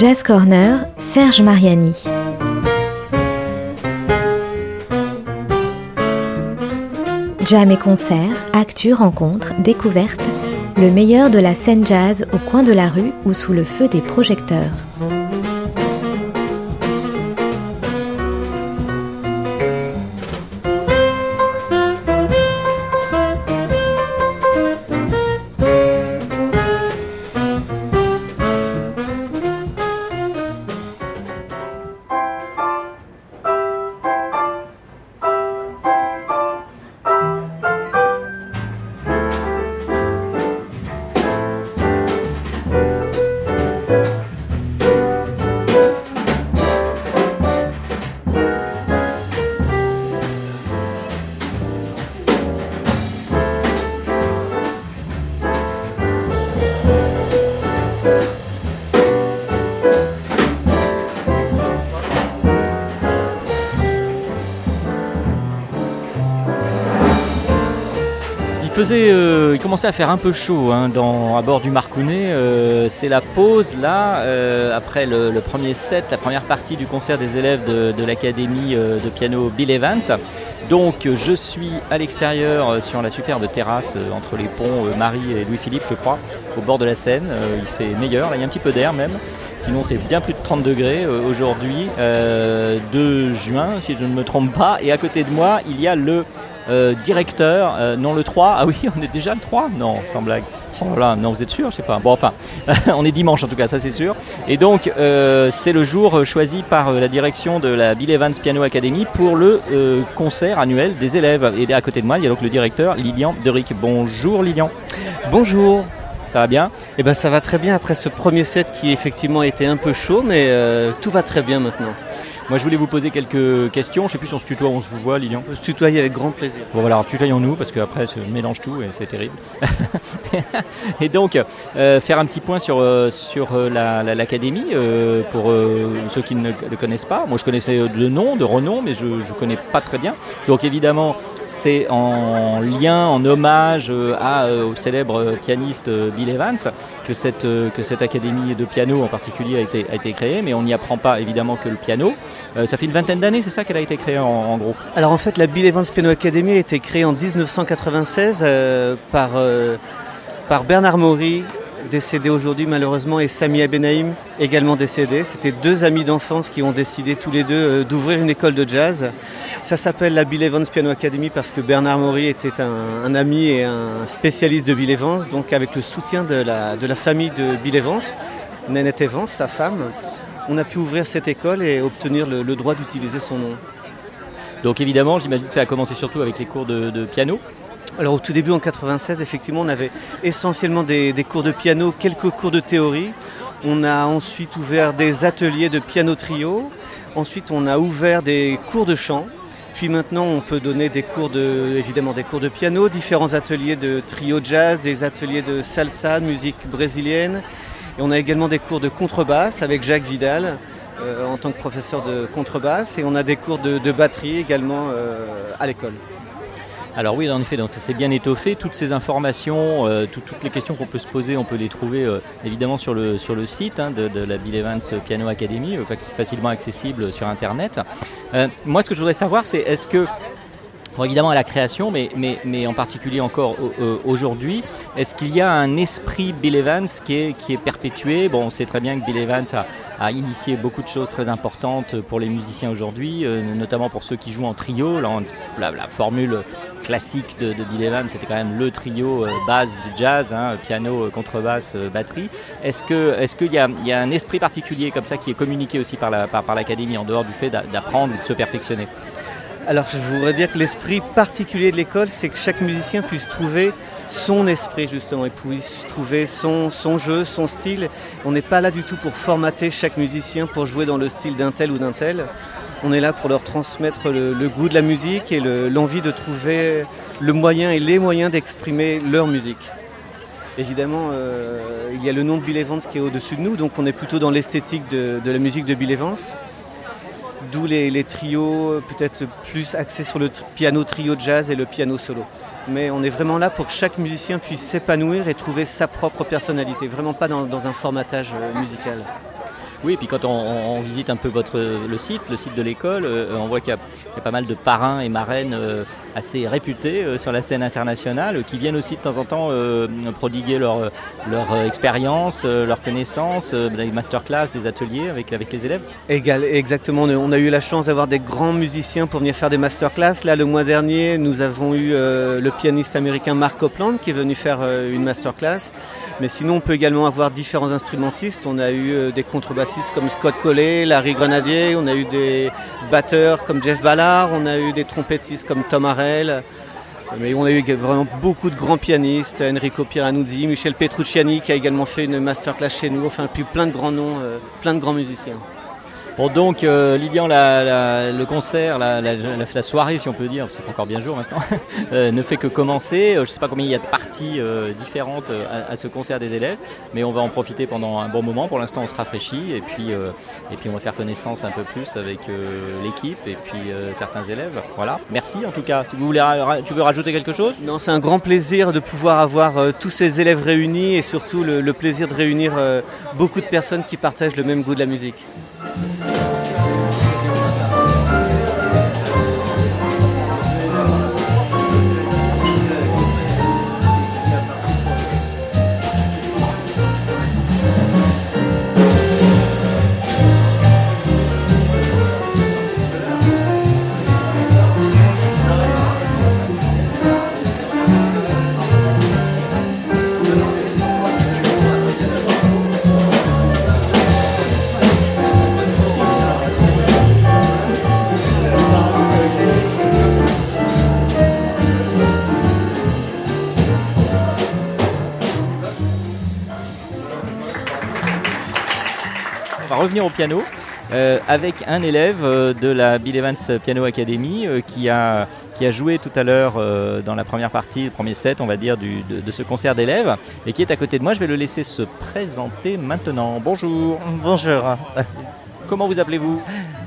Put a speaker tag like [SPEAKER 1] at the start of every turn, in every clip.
[SPEAKER 1] Jazz Corner, Serge Mariani. Jam et concerts, actus, rencontres, découvertes, le meilleur de la scène jazz au coin de la rue ou sous le feu des projecteurs.
[SPEAKER 2] Euh, il commençait à faire un peu chaud hein, à bord du Marcounet. Euh, c'est la pause là, euh, après le, premier set, la première partie du concert des élèves de, l'académie de piano Bill Evans. Donc je suis à l'extérieur sur la superbe terrasse entre les ponts Marie et Louis-Philippe, je crois, au bord de la Seine. il fait meilleur, il y a un petit peu d'air même. Sinon, c'est bien plus de 30 degrés aujourd'hui, 2 juin, si je ne me trompe pas. Et à côté de moi, il y a le euh, directeur, euh, non le 3, ah oui, on est déjà le 3 Non, sans blague. Oh là, non, vous êtes sûr Je sais pas. Bon, enfin, on est dimanche en tout cas, ça c'est sûr. Et donc, euh, c'est le jour choisi par la direction de la Bill Evans Piano Academy pour le concert annuel des élèves. Et à côté de moi, il y a donc le directeur Lilian Deric. Bonjour Lilian.
[SPEAKER 3] Bonjour.
[SPEAKER 2] Ça va bien?
[SPEAKER 3] Eh ben, ça va très bien après ce premier set qui effectivement était un peu chaud, mais tout va très bien maintenant.
[SPEAKER 2] Moi, je voulais vous poser quelques questions. Je ne sais plus si on se tutoie ou on se voit, Lilian.
[SPEAKER 3] On se tutoyer avec grand plaisir.
[SPEAKER 2] Bon, voilà, tutoyons-nous parce qu'après, se mélange tout et c'est terrible. et donc, euh, faire un petit point sur, euh, sur euh, l'académie pour ceux qui ne le connaissent pas. Moi, je connaissais de nom, de renom, mais je ne connais pas très bien. Donc, évidemment, c'est en lien, en hommage à, au célèbre pianiste Bill Evans que cette, académie de piano en particulier a été, créée, mais on n'y apprend pas évidemment que le piano. Euh, ça fait une vingtaine d'années, c'est ça qu'elle a été créée en, gros?
[SPEAKER 3] Alors en fait, la Bill Evans Piano Academy a été créée en 1996 euh, par, euh, par Bernard Maury, décédé aujourd'hui malheureusement, et Sami Abenaïm, également décédé. C'était deux amis d'enfance qui ont décidé tous les deux d'ouvrir une école de jazz. Ça s'appelle la Bill Evans Piano Academy parce que Bernard Maury était un, ami et un spécialiste de Bill Evans, donc avec le soutien de la, de la famille de Bill Evans, Nanette Evans, sa femme on a pu ouvrir cette école et obtenir le, droit d'utiliser son nom.
[SPEAKER 2] Donc évidemment, j'imagine que ça a commencé surtout avec les cours de, piano.
[SPEAKER 3] Alors au tout début en 96, effectivement, on avait essentiellement des, cours de piano, quelques cours de théorie. On a ensuite ouvert des ateliers de piano trio. Ensuite, on a ouvert des cours de chant. Puis maintenant, on peut donner des cours de, évidemment, des cours de piano, différents ateliers de trio jazz, des ateliers de salsa, musique brésilienne, et on a également des cours de contrebasse avec Jacques Vidal euh, en tant que professeur de contrebasse. Et on a des cours de, batterie également euh, à l'école.
[SPEAKER 2] Alors oui, en effet, donc c'est bien étoffé. Toutes ces informations, euh, toutes les questions qu'on peut se poser, on peut les trouver évidemment sur le, site hein, de, la Bill Evans Piano Academy, facilement accessible sur Internet. moi, ce que je voudrais savoir, c'est est-ce que évidemment à la création, mais, en particulier encore aujourd'hui, est-ce qu'il y a un esprit Bill Evans qui est, perpétué? Bon, on sait très bien que Bill Evans a, initié beaucoup de choses très importantes pour les musiciens aujourd'hui, euh, notamment pour ceux qui jouent en trio. la, formule classique de, Bill Evans, c'était quand même le trio euh, base du jazz, hein, piano, euh, contrebasse, batterie. Est-ce qu'il y, a, un esprit particulier comme ça qui est communiqué aussi par l'Académie en dehors du fait d'apprendre ou de se perfectionner?
[SPEAKER 3] Alors je voudrais dire que l'esprit particulier de l'école, c'est que chaque musicien puisse trouver son esprit justement, et puisse trouver son, jeu, son style. On n'est pas là du tout pour formater chaque musicien pour jouer dans le style d'un tel ou d'un tel. On est là pour leur transmettre le, goût de la musique et l'envie de trouver le moyen et les moyens d'exprimer leur musique. Évidemment, euh, il y a le nom de Bill Evans qui est au-dessus de nous, donc on est plutôt dans l'esthétique de, la musique de Bill Evans. D'où les, trios peut-être plus axés sur le piano trio jazz et le piano solo. Mais on est vraiment là pour que chaque musicien puisse s'épanouir et trouver sa propre personnalité, vraiment pas dans un formatage euh, musical.
[SPEAKER 2] Oui, et puis quand on, visite un peu votre, le site, le site de l'école, euh, on voit qu'il y, a pas mal de parrains et marraines euh, assez réputés euh, sur la scène internationale qui viennent aussi de temps en temps prodiguer leur, leur expérience, leurs connaissances, des masterclass, des ateliers avec, avec les élèves.
[SPEAKER 3] Exactement, on a eu la chance d'avoir des grands musiciens pour venir faire des masterclass. Là, le mois dernier, nous avons eu le pianiste américain Mark Copland qui est venu faire une masterclass. Mais sinon, on peut également avoir différents instrumentistes. On a eu des comme Scott Collet, Larry Grenadier, on a eu des batteurs comme Jeff Ballard, on a eu des trompettistes comme Tom Harrell. Mais on a eu vraiment beaucoup de grands pianistes, Enrico Piranuzzi, Michel Petrucciani qui a également fait une masterclass chez nous, enfin puis plein de grands noms, euh, plein de grands musiciens.
[SPEAKER 2] Bon, donc, euh, Lilian, le concert, la, soirée, si on peut dire, c'est encore bien jour maintenant, euh, ne fait que commencer. Euh, je ne sais pas combien il y a de parties différentes à, ce concert des élèves, mais on va en profiter pendant un bon moment. Pour l'instant, on se rafraîchit et puis, et puis on va faire connaissance un peu plus avec l'équipe et puis certains élèves. Voilà. Merci en tout cas. Si vous voulez, tu veux rajouter quelque chose?
[SPEAKER 3] Non, c'est un grand plaisir de pouvoir avoir tous ces élèves réunis et surtout le plaisir de réunir beaucoup de personnes qui partagent le même goût de la musique.
[SPEAKER 2] Revenir au piano euh, avec un élève euh, de la Bill Evans Piano Academy euh, qui, a, qui a joué tout à l'heure dans la première partie, le premier set, on va dire, du, de, ce concert d'élèves et qui est à côté de moi. Je vais le laisser se présenter maintenant. Bonjour.
[SPEAKER 4] Bonjour.
[SPEAKER 2] Comment vous appelez-vous?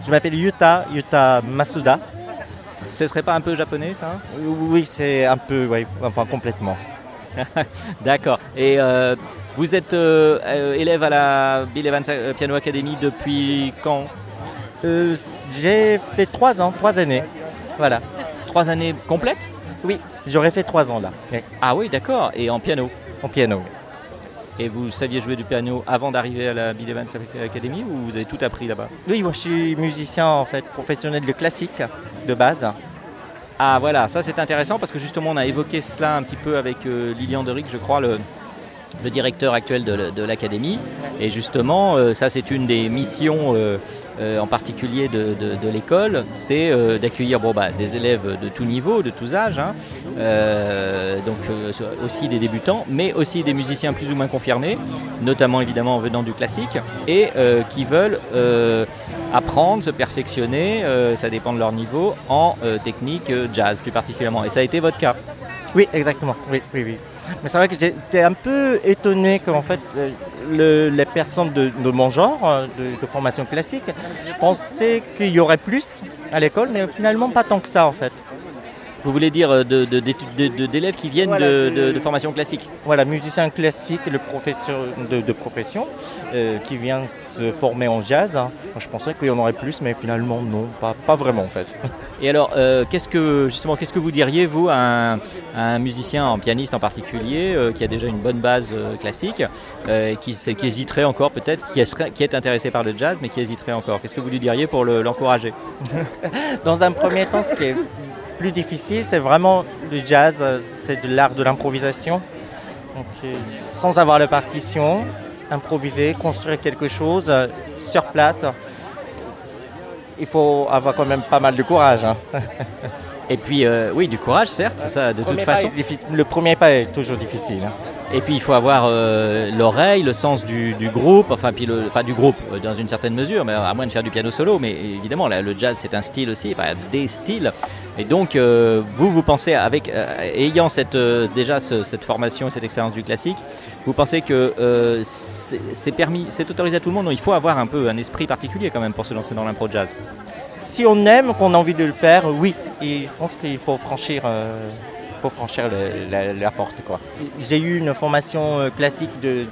[SPEAKER 4] Je m'appelle Yuta, Yuta Masuda.
[SPEAKER 2] Ce serait pas un peu japonais ça?
[SPEAKER 4] Oui, c'est un peu, oui, enfin complètement.
[SPEAKER 2] D'accord. Et vous êtes euh, euh, élève à la Bill Evans euh, Piano Academy depuis quand
[SPEAKER 4] J'ai fait trois ans, trois années. Voilà.
[SPEAKER 2] Trois années complètes
[SPEAKER 4] Oui, j'aurais fait trois ans là.
[SPEAKER 2] Ah oui, d'accord. Et en piano
[SPEAKER 4] En piano.
[SPEAKER 2] Et vous saviez jouer du piano avant d'arriver à la Bill Evans Academy ou vous avez tout appris là-bas
[SPEAKER 4] Oui, moi je suis musicien en fait, professionnel de classique de base.
[SPEAKER 2] Ah voilà, ça c'est intéressant parce que justement on a évoqué cela un petit peu avec Lilian Deric, je crois, le, le directeur actuel de, l'académie. Et justement, euh, ça c'est une des missions euh, euh, en particulier de, l'école, c'est d'accueillir bah, des élèves de tout niveau, de tous âges, hein. donc aussi des débutants, mais aussi des musiciens plus ou moins confirmés, notamment évidemment venant du classique, et qui veulent apprendre, se perfectionner, ça dépend de leur niveau, en technique jazz plus particulièrement. Et ça a été votre cas?
[SPEAKER 4] Oui, exactement. Oui, oui, oui. Mais c'est vrai que j'étais un peu étonné qu'en fait, euh, les personnes de, mon genre, euh, de, formation classique, je pensais qu'il y aurait plus à l'école, mais finalement pas tant que ça en fait.
[SPEAKER 2] Vous voulez dire euh, d'élèves qui viennent de, formation classique
[SPEAKER 4] Voilà, musicien classique le professeur de, profession qui vient se former en jazz. je pensais qu'il y en aurait plus, mais finalement non, pas, pas vraiment en fait.
[SPEAKER 2] Et alors, qu'est-ce que justement, qu'est-ce que vous diriez vous à un, musicien, un pianiste en particulier, qui a déjà une bonne base classique, qui, qui, hésiterait encore peut-être, qui, qui, est intéressé par le jazz, mais qui hésiterait encore? Qu'est-ce que vous lui diriez pour l'encourager?
[SPEAKER 4] Dans un premier temps, ce qui est plus difficile, c'est vraiment le jazz, euh, c'est de l'art de l'improvisation. Euh, sans avoir la partition, improviser, construire quelque chose euh, sur place. Il faut avoir quand même pas mal de courage. Hein.
[SPEAKER 2] Et puis, oui, du courage, certes, ça, de toute façon.
[SPEAKER 4] le premier pas est toujours difficile.
[SPEAKER 2] Et puis il faut avoir l'oreille, le sens du, groupe, enfin, puis le, du groupe dans une certaine mesure, mais à moins de faire du piano solo. Mais évidemment, le jazz c'est un style aussi, des styles. Et donc, vous, vous pensez, avec, ayant déjà cette formation et cette expérience du classique, vous pensez que c'est permis, c'est autorisé à tout le monde, il faut avoir un peu un esprit particulier quand même pour se lancer dans l'impro jazz?
[SPEAKER 4] Si on aime, qu'on a envie de le faire, oui. Et je pense qu'il faut franchir, euh, faut franchir la, porte. J'ai eu une formation euh, classique de,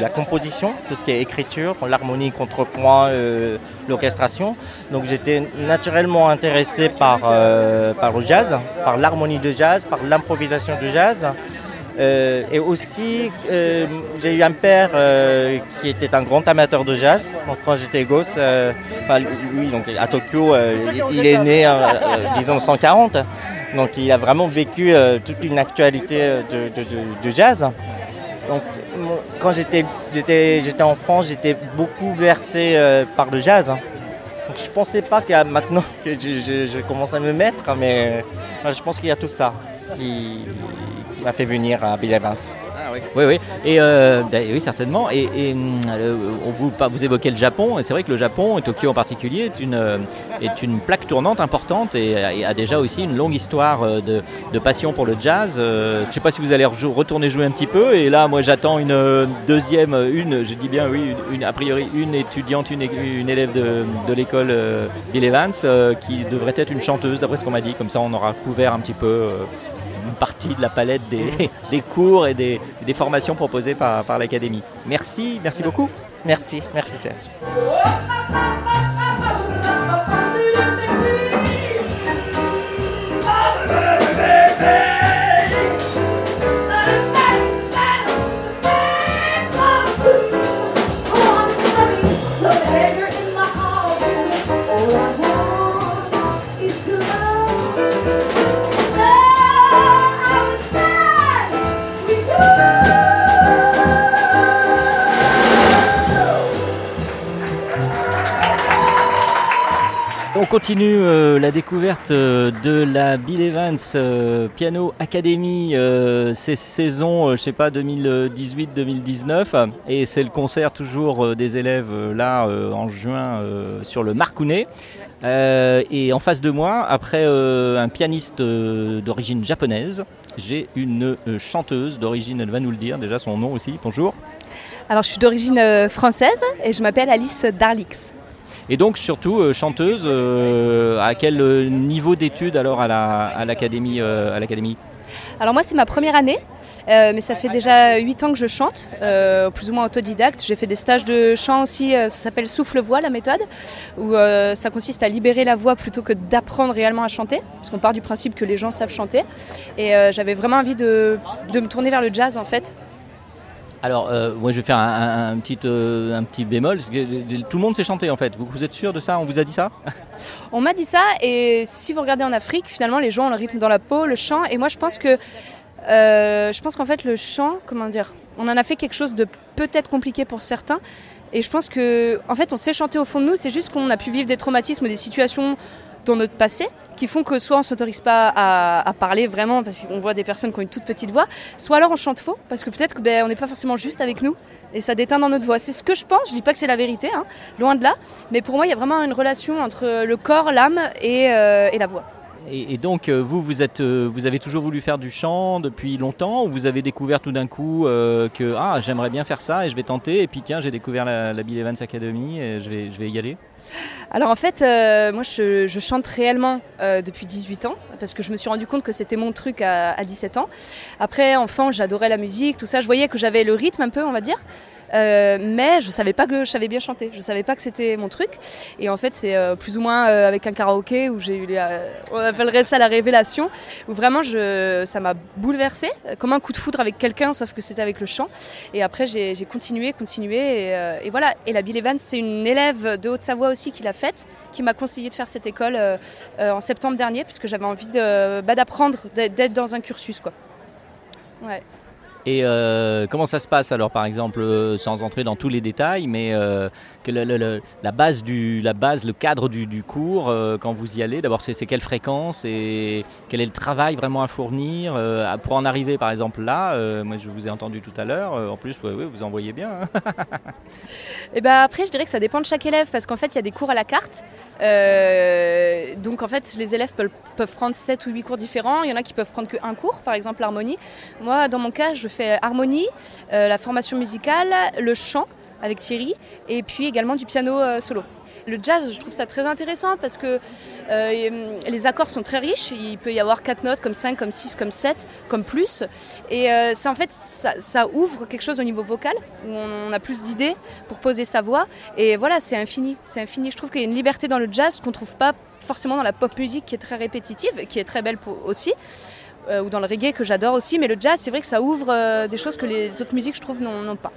[SPEAKER 4] la composition, tout ce qui est écriture, l'harmonie, contrepoint, euh, l'orchestration. Donc j'étais naturellement intéressé par, par le jazz, par l'harmonie de jazz, par l'improvisation de jazz. Euh, et aussi, euh, j'ai eu un père euh, qui était un grand amateur de jazz. Donc, quand j'étais gosse, lui, donc, à Tokyo, il est né, disons, 140. Donc, il a vraiment vécu toute une actualité de, jazz. Quand j'étais, enfant, j'étais beaucoup versé par le jazz. Donc, je ne pensais pas que maintenant que je, je, commence à me mettre, mais je pense qu'il y a tout ça qui, m'a fait venir à Bill Evans.
[SPEAKER 2] Ah oui. oui. Et euh, bah, oui, certainement. Et, euh, on vous, évoquez le Japon, et c'est vrai que le Japon, et Tokyo en particulier, est une, euh, est une plaque tournante importante et, a déjà aussi une longue histoire de, de passion pour le jazz. je ne sais pas si vous allez retourner jouer un petit peu. Et là, moi, j'attends une deuxième, une, je dis bien oui, a priori une étudiante, une, une élève de, de l'école Bill Evans, qui devrait être une chanteuse, d'après ce qu'on m'a dit. Comme ça, on aura couvert un petit peu une partie de la palette des, des cours et des, des, formations proposées par, par l'Académie. Merci, merci beaucoup.
[SPEAKER 4] Merci, merci Serge.
[SPEAKER 2] Continue euh, la découverte euh, de la Bill Evans euh, Piano Academy, c'est saison, je sais pas, 2018-2019, et c'est le concert toujours des élèves là en juin sur le Marcounet. et en face de moi, après un pianiste d'origine japonaise, j'ai une chanteuse d'origine, elle va nous le dire, déjà son nom aussi, bonjour.
[SPEAKER 5] Alors je suis d'origine française et je m'appelle Alice Darlix.
[SPEAKER 2] Et donc surtout euh, chanteuse, euh, à quel euh, niveau d'études alors à l'académie à l'académie?
[SPEAKER 5] Alors moi c'est ma première année, mais ça fait déjà 8 ans que je chante, plus ou moins autodidacte. J'ai fait des stages de chant aussi, ça s'appelle souffle-voix la méthode, où ça consiste à libérer la voix plutôt que d'apprendre réellement à chanter, parce qu'on part du principe que les gens savent chanter. Et j'avais vraiment envie de, de, me tourner vers le jazz en fait,
[SPEAKER 2] alors, euh, je vais faire un, petit, euh, un petit bémol. tout le monde sait chanter, en fait. Vous, êtes sûr de ça? On vous a dit ça?
[SPEAKER 5] On m'a dit ça. Et si vous regardez en Afrique, finalement, les gens ont le rythme dans la peau, le chant. Et moi, je pense que, euh, je pense qu'en fait, le chant, comment dire, on en a fait quelque chose de peut-être compliqué pour certains. Et je pense que, en fait, on sait chanter au fond de nous. C'est juste qu'on a pu vivre des traumatismes, des situations dans notre passé qui font que soit on ne s'autorise pas à, parler vraiment parce qu'on voit des personnes qui ont une toute petite voix, soit alors on chante faux parce que peut-être qu'on ben, n'est pas forcément juste avec nous et ça déteint dans notre voix. C'est ce que je pense, je dis pas que c'est la vérité, hein, loin de là, mais pour moi il y a vraiment une relation entre le corps, l'âme et, euh, la voix.
[SPEAKER 2] Et, donc, euh, vous, euh, vous avez toujours voulu faire du chant depuis longtemps ou vous avez découvert tout d'un coup que ah, j'aimerais bien faire ça et je vais tenter et puis tiens, j'ai découvert la, Bill Evans Academy et je vais y aller?
[SPEAKER 5] Alors en fait, euh, moi je, chante réellement euh, depuis 18 ans parce que je me suis rendu compte que c'était mon truc à, 17 ans. Après, enfant, j'adorais la musique, tout ça. Je voyais que j'avais le rythme un peu, on va dire. Euh, mais je savais pas que je savais bien chanter. Je savais pas que c'était mon truc. Et en fait, c'est plus ou moins avec un karaoké où j'ai eu, on appellerait ça la révélation, où vraiment ça m'a bouleversée, comme un coup de foudre avec quelqu'un, sauf que c'était avec le chant. Et après, j'ai continué, continué, et, et, voilà. Et la Bill Evans, c'est une élève de Haute-Savoie aussi qui l'a faite, qui m'a conseillé de faire cette école euh, euh, en septembre dernier, parce que j'avais envie bah, d'apprendre, d'être dans un cursus. Quoi.
[SPEAKER 2] Et euh, comment ça se passe alors, par exemple, sans entrer dans tous les détails, mais le- la, base du, la base, le cadre du, cours quand vous y allez D'abord, c'est quelle fréquence et quel est le travail vraiment à fournir Pour en arriver, par exemple, là, moi je vous ai entendu tout à l'heure, en plus, ouais, ouais, vous en voyez bien. hein.
[SPEAKER 5] Et ben après, je dirais que ça dépend de chaque élève parce qu'en fait, il y a des cours à la carte. Euh, donc en fait, les élèves peuvent, prendre 7 ou 8 cours différents. Il y en a qui peuvent prendre qu'un cours, par exemple l'harmonie. Moi, dans mon cas, je fais harmonie, euh, la formation musicale, le chant avec Thierry et puis également du piano euh, solo. Le jazz, je trouve ça très intéressant parce que euh, les accords sont très riches. Il peut y avoir 4 notes, comme 5, comme 6, comme 7, comme plus. Et euh, ça, en fait, ça, ouvre quelque chose au niveau vocal, où on a plus d'idées pour poser sa voix. Et voilà, c'est infini. C'est infini. Je trouve qu'il y a une liberté dans le jazz qu'on ne trouve pas forcément dans la pop musique qui est très répétitive, qui est très belle pour- aussi. euh, ou dans le reggae que j'adore aussi, mais le jazz, c'est vrai que ça ouvre des choses que les autres musiques, je trouve, n'ont pas.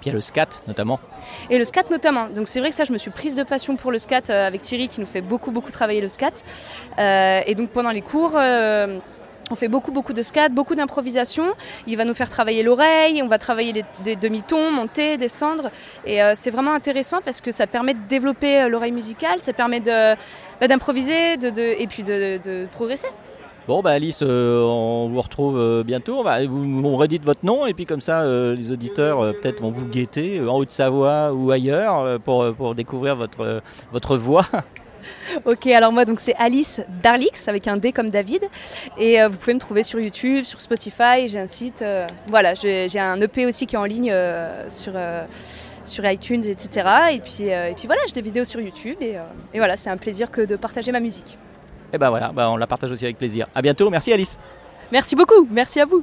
[SPEAKER 2] Puis le scat, notamment.
[SPEAKER 5] Et le scat notamment. Donc c'est vrai que ça, je me suis prise de passion pour le scat euh, avec Thierry qui nous fait beaucoup, beaucoup travailler le scat. Euh, et donc pendant les cours, euh, on fait beaucoup, beaucoup de scat, beaucoup d'improvisation. Il va nous faire travailler l'oreille, on va travailler des demi-tons, monter, descendre. Et c'est vraiment intéressant parce que ça permet de développer l'oreille musicale, ça permet bah, d'improviser et puis de progresser.
[SPEAKER 2] Bon, bah Alice, euh, on vous retrouve euh, bientôt. On vous, on redite votre nom et puis comme ça, euh, les auditeurs peut-être vont vous guetter en Haute-Savoie ou ailleurs pour, pour découvrir votre, votre voix.
[SPEAKER 5] Ok, alors moi c'est Alice Darlix avec un D comme David et vous pouvez me trouver sur YouTube, sur Spotify, j'ai un site, voilà, j'ai un EP aussi qui est en ligne sur, sur iTunes, etc. Et puis, et puis voilà, j'ai des vidéos sur YouTube et, et voilà, c'est un plaisir que de partager ma musique.
[SPEAKER 2] Et ben voilà, bah, on la partage aussi avec plaisir. À bientôt, merci Alice.
[SPEAKER 5] Merci beaucoup, merci à vous.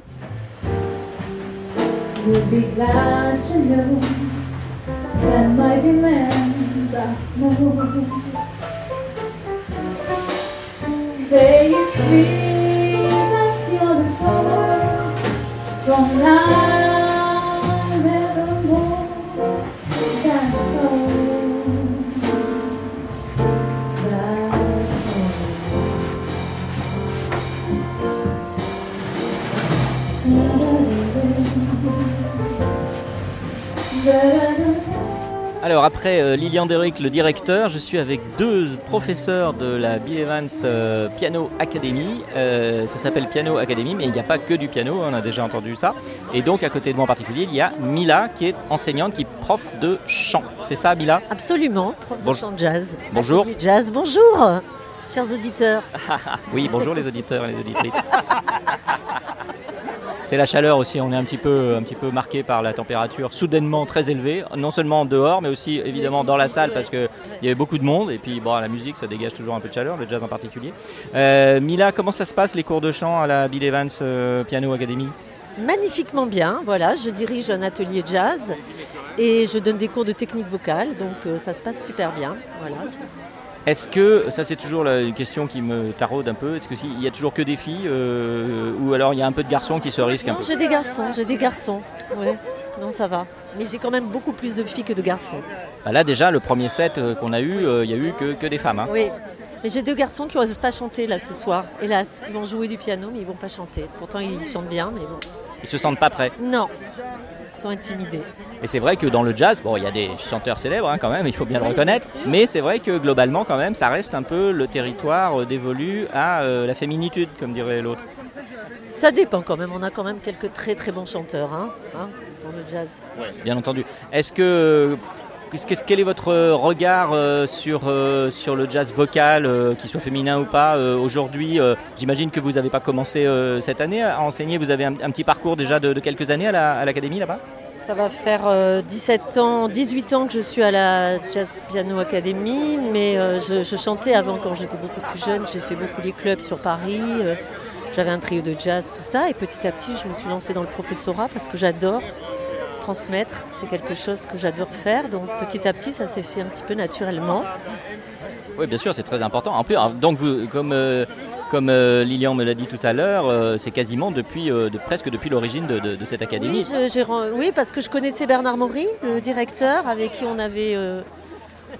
[SPEAKER 2] Alors après euh, Lilian Derrick, le directeur, je suis avec deux professeurs de la Bill Evans euh, Piano Academy. Euh, ça s'appelle Piano Academy, mais il n'y a pas que du piano, on a déjà entendu ça. Et donc à côté de moi en particulier, il y a Mila qui est enseignante, qui est prof de chant. C'est ça Mila?
[SPEAKER 6] Absolument, prof de chant de jazz.
[SPEAKER 2] Bonjour.
[SPEAKER 6] Jazz, bonjour, chers auditeurs.
[SPEAKER 2] Oui, bonjour les auditeurs et les auditrices. C'est la chaleur aussi, on est un petit, peu, un petit peu marqué par la température soudainement très élevée, non seulement dehors, mais aussi évidemment dans la salle parce qu'il y avait beaucoup de monde. Et puis bon, la musique, ça dégage toujours un peu de chaleur, le jazz en particulier. Euh, Mila, comment ça se passe les cours de chant à la Bill Evans euh, Piano Academy?
[SPEAKER 6] Magnifiquement bien, voilà, je dirige un atelier jazz et je donne des cours de technique vocale, donc euh, ça se passe super bien. Voilà.
[SPEAKER 2] Est-ce que, ça c'est toujours la- une question qui me taraude un peu, est-ce qu'il y a toujours que des filles euh, ou alors il y a un peu de garçons qui se risquent un
[SPEAKER 6] Non,
[SPEAKER 2] peu
[SPEAKER 6] j'ai des garçons, j'ai des garçons. Ouais, non, ça va. Mais j'ai quand même beaucoup plus de filles que de garçons.
[SPEAKER 2] Bah Là déjà, le premier set euh, qu'on a eu, euh, il y a eu que, que des femmes. hein.
[SPEAKER 6] Oui. Mais j'ai deux garçons qui n'osent pas chanter là ce soir, hélas. Ils vont jouer du piano, mais ils vont pas chanter. Pourtant, ils chantent bien, mais bon.
[SPEAKER 2] Ils se sentent pas prêts.
[SPEAKER 6] Non, sont intimidés.
[SPEAKER 2] Et c'est vrai que dans le jazz, bon, il y a des chanteurs célèbres hein, quand même, il faut bien le reconnaître,
[SPEAKER 6] bien
[SPEAKER 2] mais c'est vrai que globalement quand même, ça reste un peu le territoire euh, dévolu à euh, la féminitude, comme dirait l'autre.
[SPEAKER 6] Ça dépend quand même. On a quand même quelques très très bons chanteurs hein, hein, dans le jazz.
[SPEAKER 2] Bien entendu. Est-ce que quel est votre regard euh, sur, euh, sur le jazz vocal, euh, qu'il soit féminin ou pas euh, aujourd'hui euh, J'imagine que vous n'avez pas commencé euh, cette année à enseigner, vous avez un, petit parcours déjà de, quelques années à la- à l'académie là-bas?
[SPEAKER 6] Ça va faire euh, 17 ans, 18 ans que je suis à la Jazz Piano Academy, mais euh, je, je chantais avant quand j'étais beaucoup plus jeune. J'ai fait beaucoup les clubs sur Paris. euh, J'avais un trio de jazz, tout ça. Et petit à petit, je me suis lancée dans le professorat parce que j'adore transmettre. C'est quelque chose que j'adore faire. Donc petit à petit, ça s'est fait un petit peu naturellement.
[SPEAKER 2] Oui, bien sûr, c'est très important. En plus, donc vous, comme, euh, comme euh, Lilian me l'a dit tout à l'heure, euh, c'est quasiment depuis, de, presque depuis l'origine de, de- de cette académie.
[SPEAKER 6] Oui, je- oui, parce que je connaissais Bernard Maury, le directeur, avec qui on avait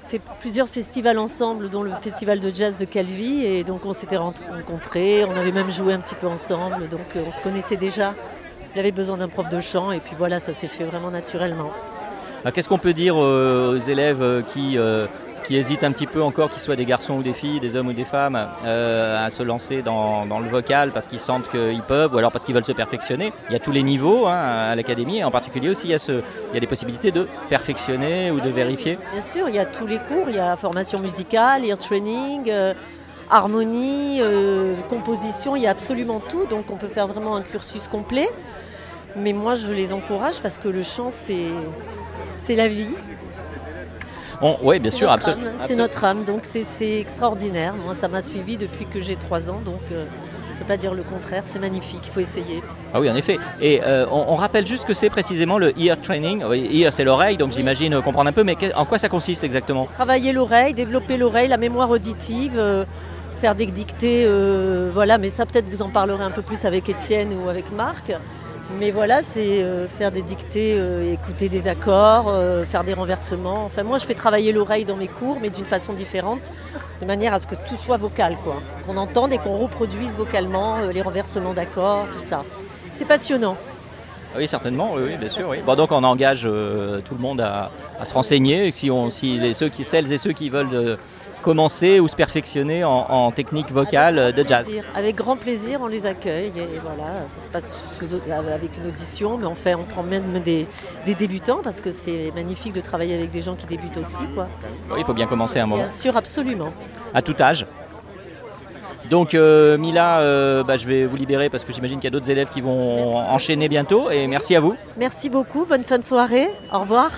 [SPEAKER 6] fait plusieurs festivals ensemble, dont le festival de jazz de Calvi. Et donc on s'était ren- rencontrés, on avait même joué un petit peu ensemble, donc on se connaissait déjà. Il avait besoin d'un prof de chant, et puis voilà, ça s'est fait vraiment naturellement.
[SPEAKER 2] Alors, Qu'est-ce qu'on peut dire aux élèves euh, qui, euh, qui hésitent un petit peu encore, qu'ils soient des garçons ou des filles, des hommes ou des femmes, euh, à se lancer dans, dans le vocal parce qu'ils sentent qu'ils peuvent ou alors parce qu'ils veulent se perfectionner? Il y a tous les niveaux hein, à l'académie et en particulier aussi il y, a ce, il y a des possibilités de perfectionner ou de vérifier.
[SPEAKER 6] Bien sûr, il y a tous les cours, il y a formation musicale, ear training, euh, harmonie, euh, composition, il y a absolument tout, donc on peut faire vraiment un cursus complet. Mais moi, je les encourage parce que le chant, c'est la vie,
[SPEAKER 2] Oui, bien sûr, absolument.
[SPEAKER 6] c'est notre âme, donc c'est extraordinaire. Moi, ça m'a suivi depuis que j'ai 3 ans, donc euh, je ne peux pas dire le contraire, c'est magnifique, il faut essayer.
[SPEAKER 2] Ah oui, en effet. Et euh, on, on rappelle juste que c'est précisément le ear training. Ear, c'est l'oreille, donc j'imagine euh, comprendre un peu, mais en quoi ça consiste exactement?
[SPEAKER 6] Travailler l'oreille, développer l'oreille, la mémoire auditive, faire des dictées, euh, voilà, mais ça peut-être vous en parlerez un peu plus avec Étienne ou avec Marc. Mais voilà, c'est euh, faire des dictées, euh, écouter des accords, faire des renversements. Enfin, moi, je fais travailler l'oreille dans mes cours, mais d'une façon différente, de manière à ce que tout soit vocal, quoi. Qu'on entende et qu'on reproduise vocalement les renversements d'accords, tout ça. C'est passionnant.
[SPEAKER 2] Ah Oui, certainement, oui, oui, bien sûr. Oui. Bon, donc on engage euh, tout le monde à, à se renseigner. Si, on, si les, ceux qui, celles et ceux qui veulent euh, commencer ou se perfectionner en, en technique vocale de jazz.
[SPEAKER 6] Avec grand plaisir, on les accueille et voilà, ça se passe avec une audition, mais on fait, on prend même des, des débutants parce que c'est magnifique de travailler avec des gens qui débutent aussi, quoi.
[SPEAKER 2] Oui, il faut bien commencer à un moment,
[SPEAKER 6] Bien sûr, absolument.
[SPEAKER 2] à tout âge. Donc euh, Mila, euh, bah, je vais vous libérer parce que j'imagine qu'il y a d'autres élèves qui vont
[SPEAKER 6] Merci.
[SPEAKER 2] enchaîner bientôt. Et merci à vous.
[SPEAKER 6] Merci beaucoup, bonne fin de soirée, au revoir.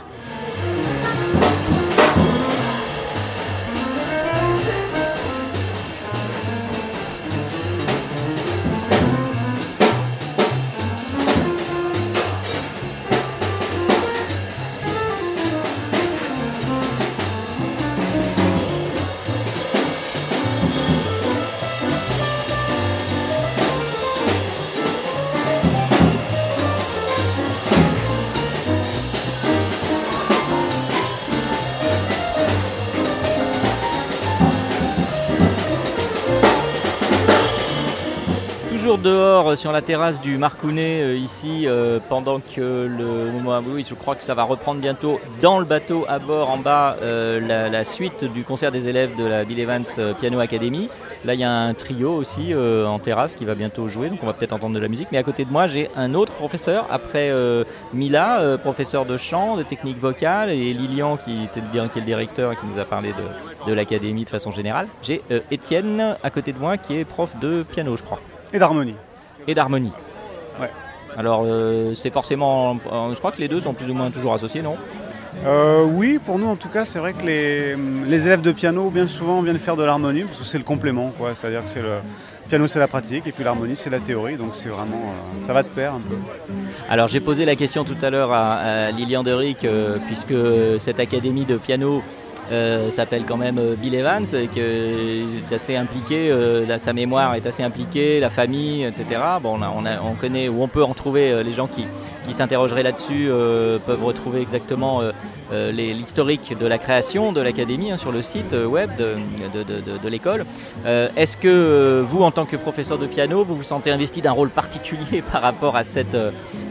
[SPEAKER 2] Euh, sur la terrasse du Marcounet euh, ici euh, pendant que le moment oui je crois que ça va reprendre bientôt dans le bateau à bord en bas la, suite du concert des élèves de la Bill Evans Piano Academy. Là il y a un trio aussi en terrasse qui va bientôt jouer donc on va peut-être entendre de la musique. Mais à côté de moi j'ai un autre professeur après Mila, professeur de chant, de technique vocale et Lilian qui, était bien, qui est le directeur et qui nous a parlé de, de l'académie de façon générale. J'ai Étienne à côté de moi qui est prof de piano je crois
[SPEAKER 7] Et d'harmonie.
[SPEAKER 2] Et d'harmonie.
[SPEAKER 7] Ouais.
[SPEAKER 2] Alors euh, c'est forcément, euh, je crois que les deux sont plus ou moins toujours associés, non?
[SPEAKER 7] Euh, oui, pour nous en tout cas, c'est vrai que les, les élèves de piano, bien souvent, viennent faire de l'harmonie parce que c'est le complément. quoi. C'est-à-dire que c'est le piano, c'est la pratique et puis l'harmonie, c'est la théorie. Donc c'est vraiment, euh, ça va de pair un peu.
[SPEAKER 2] Alors j'ai posé la question tout à l'heure à, à Lilian Deric, euh, puisque cette académie de piano euh, s'appelle quand même euh, Bill Evans, et est assez impliqué, euh, sa mémoire est assez impliquée, la famille, etc. Bon, on, on, connaît, ou on peut en trouver les gens qui, qui s'interrogeraient là-dessus, euh, peuvent retrouver exactement euh, euh, l'historique de la création de l'académie hein, sur le site web de, l'école. Est-ce que vous, en tant que professeur de piano, vous vous sentez investi d'un rôle particulier par rapport à cette,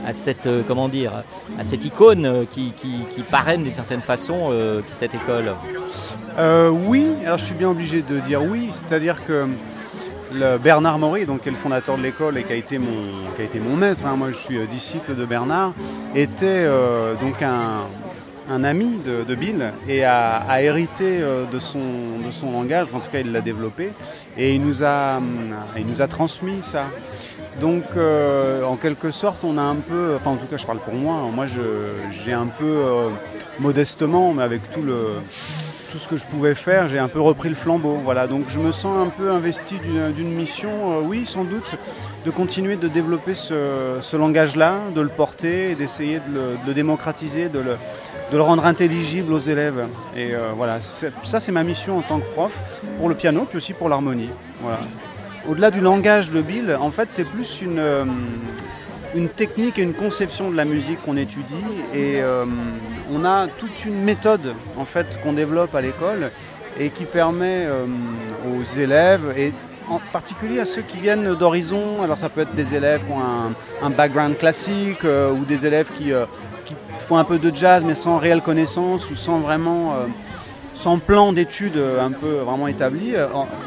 [SPEAKER 2] à cette, comment dire, à cette icône qui, qui, parraine d'une certaine façon cette école?
[SPEAKER 7] Oui, alors je suis bien obligé de dire oui, c'est-à-dire que Bernard Maury, donc, qui est le fondateur de l'école et qui a été mon, maître, hein, moi je suis euh, disciple de Bernard, était euh, donc un, ami de, Bill et a, hérité euh, de, son, de son langage, en tout cas il l'a développé, et il nous a, transmis ça. Donc, en quelque sorte, on a un peu, enfin en tout cas je parle pour moi, moi je- j'ai un peu modestement, mais avec tout le, tout ce que je pouvais faire, j'ai un peu repris le flambeau. Voilà, donc je me sens un peu investi d'une mission, euh, oui, sans doute, de continuer de développer ce, ce langage-là, de le porter, et d'essayer de le, démocratiser, de le, de le rendre intelligible aux élèves. Et euh, voilà, ça c'est ma mission en tant que prof, pour le piano, puis aussi pour l'harmonie. Voilà. Au-delà du langage de Bill, en fait, c'est plus une, euh, une technique et une conception de la musique qu'on étudie. Et euh, on a toute une méthode en fait qu'on développe à l'école et qui permet euh, aux élèves et en particulier à ceux qui viennent d'horizons. Alors ça peut être des élèves qui ont un, un background classique euh, ou des élèves qui, font un peu de jazz mais sans réelle connaissance ou sans vraiment sans plan d'études un peu vraiment établi.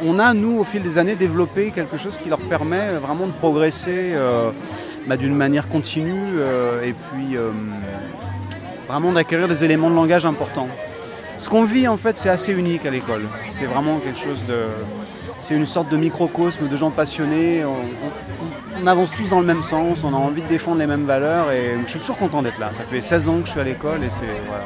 [SPEAKER 7] On a, nous, au fil des années, développé quelque chose qui leur permet vraiment de progresser bah, d'une manière continue euh, et puis euh, vraiment d'acquérir des éléments de langage importants. Ce qu'on vit, en fait, c'est assez unique à l'école. C'est vraiment quelque chose de... C'est une sorte de microcosme de gens passionnés. On, on- avance tous dans le même sens, on a envie de défendre les mêmes valeurs et je suis toujours content d'être là. Ça fait 16 ans que je suis à l'école et c'est... Voilà.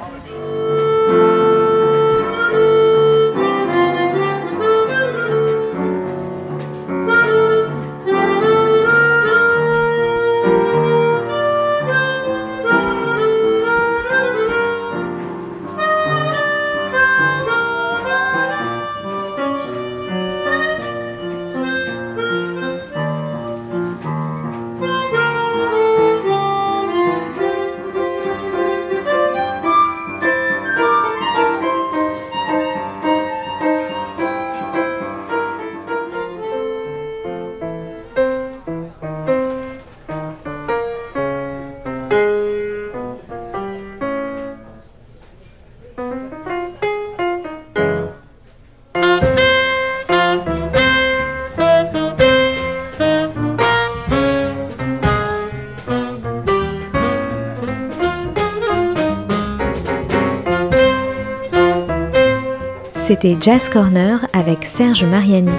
[SPEAKER 1] C'était Jazz Corner avec Serge Mariani.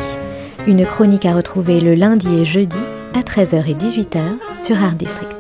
[SPEAKER 1] Une chronique à retrouver le lundi et jeudi à 13h et 18h sur Art District.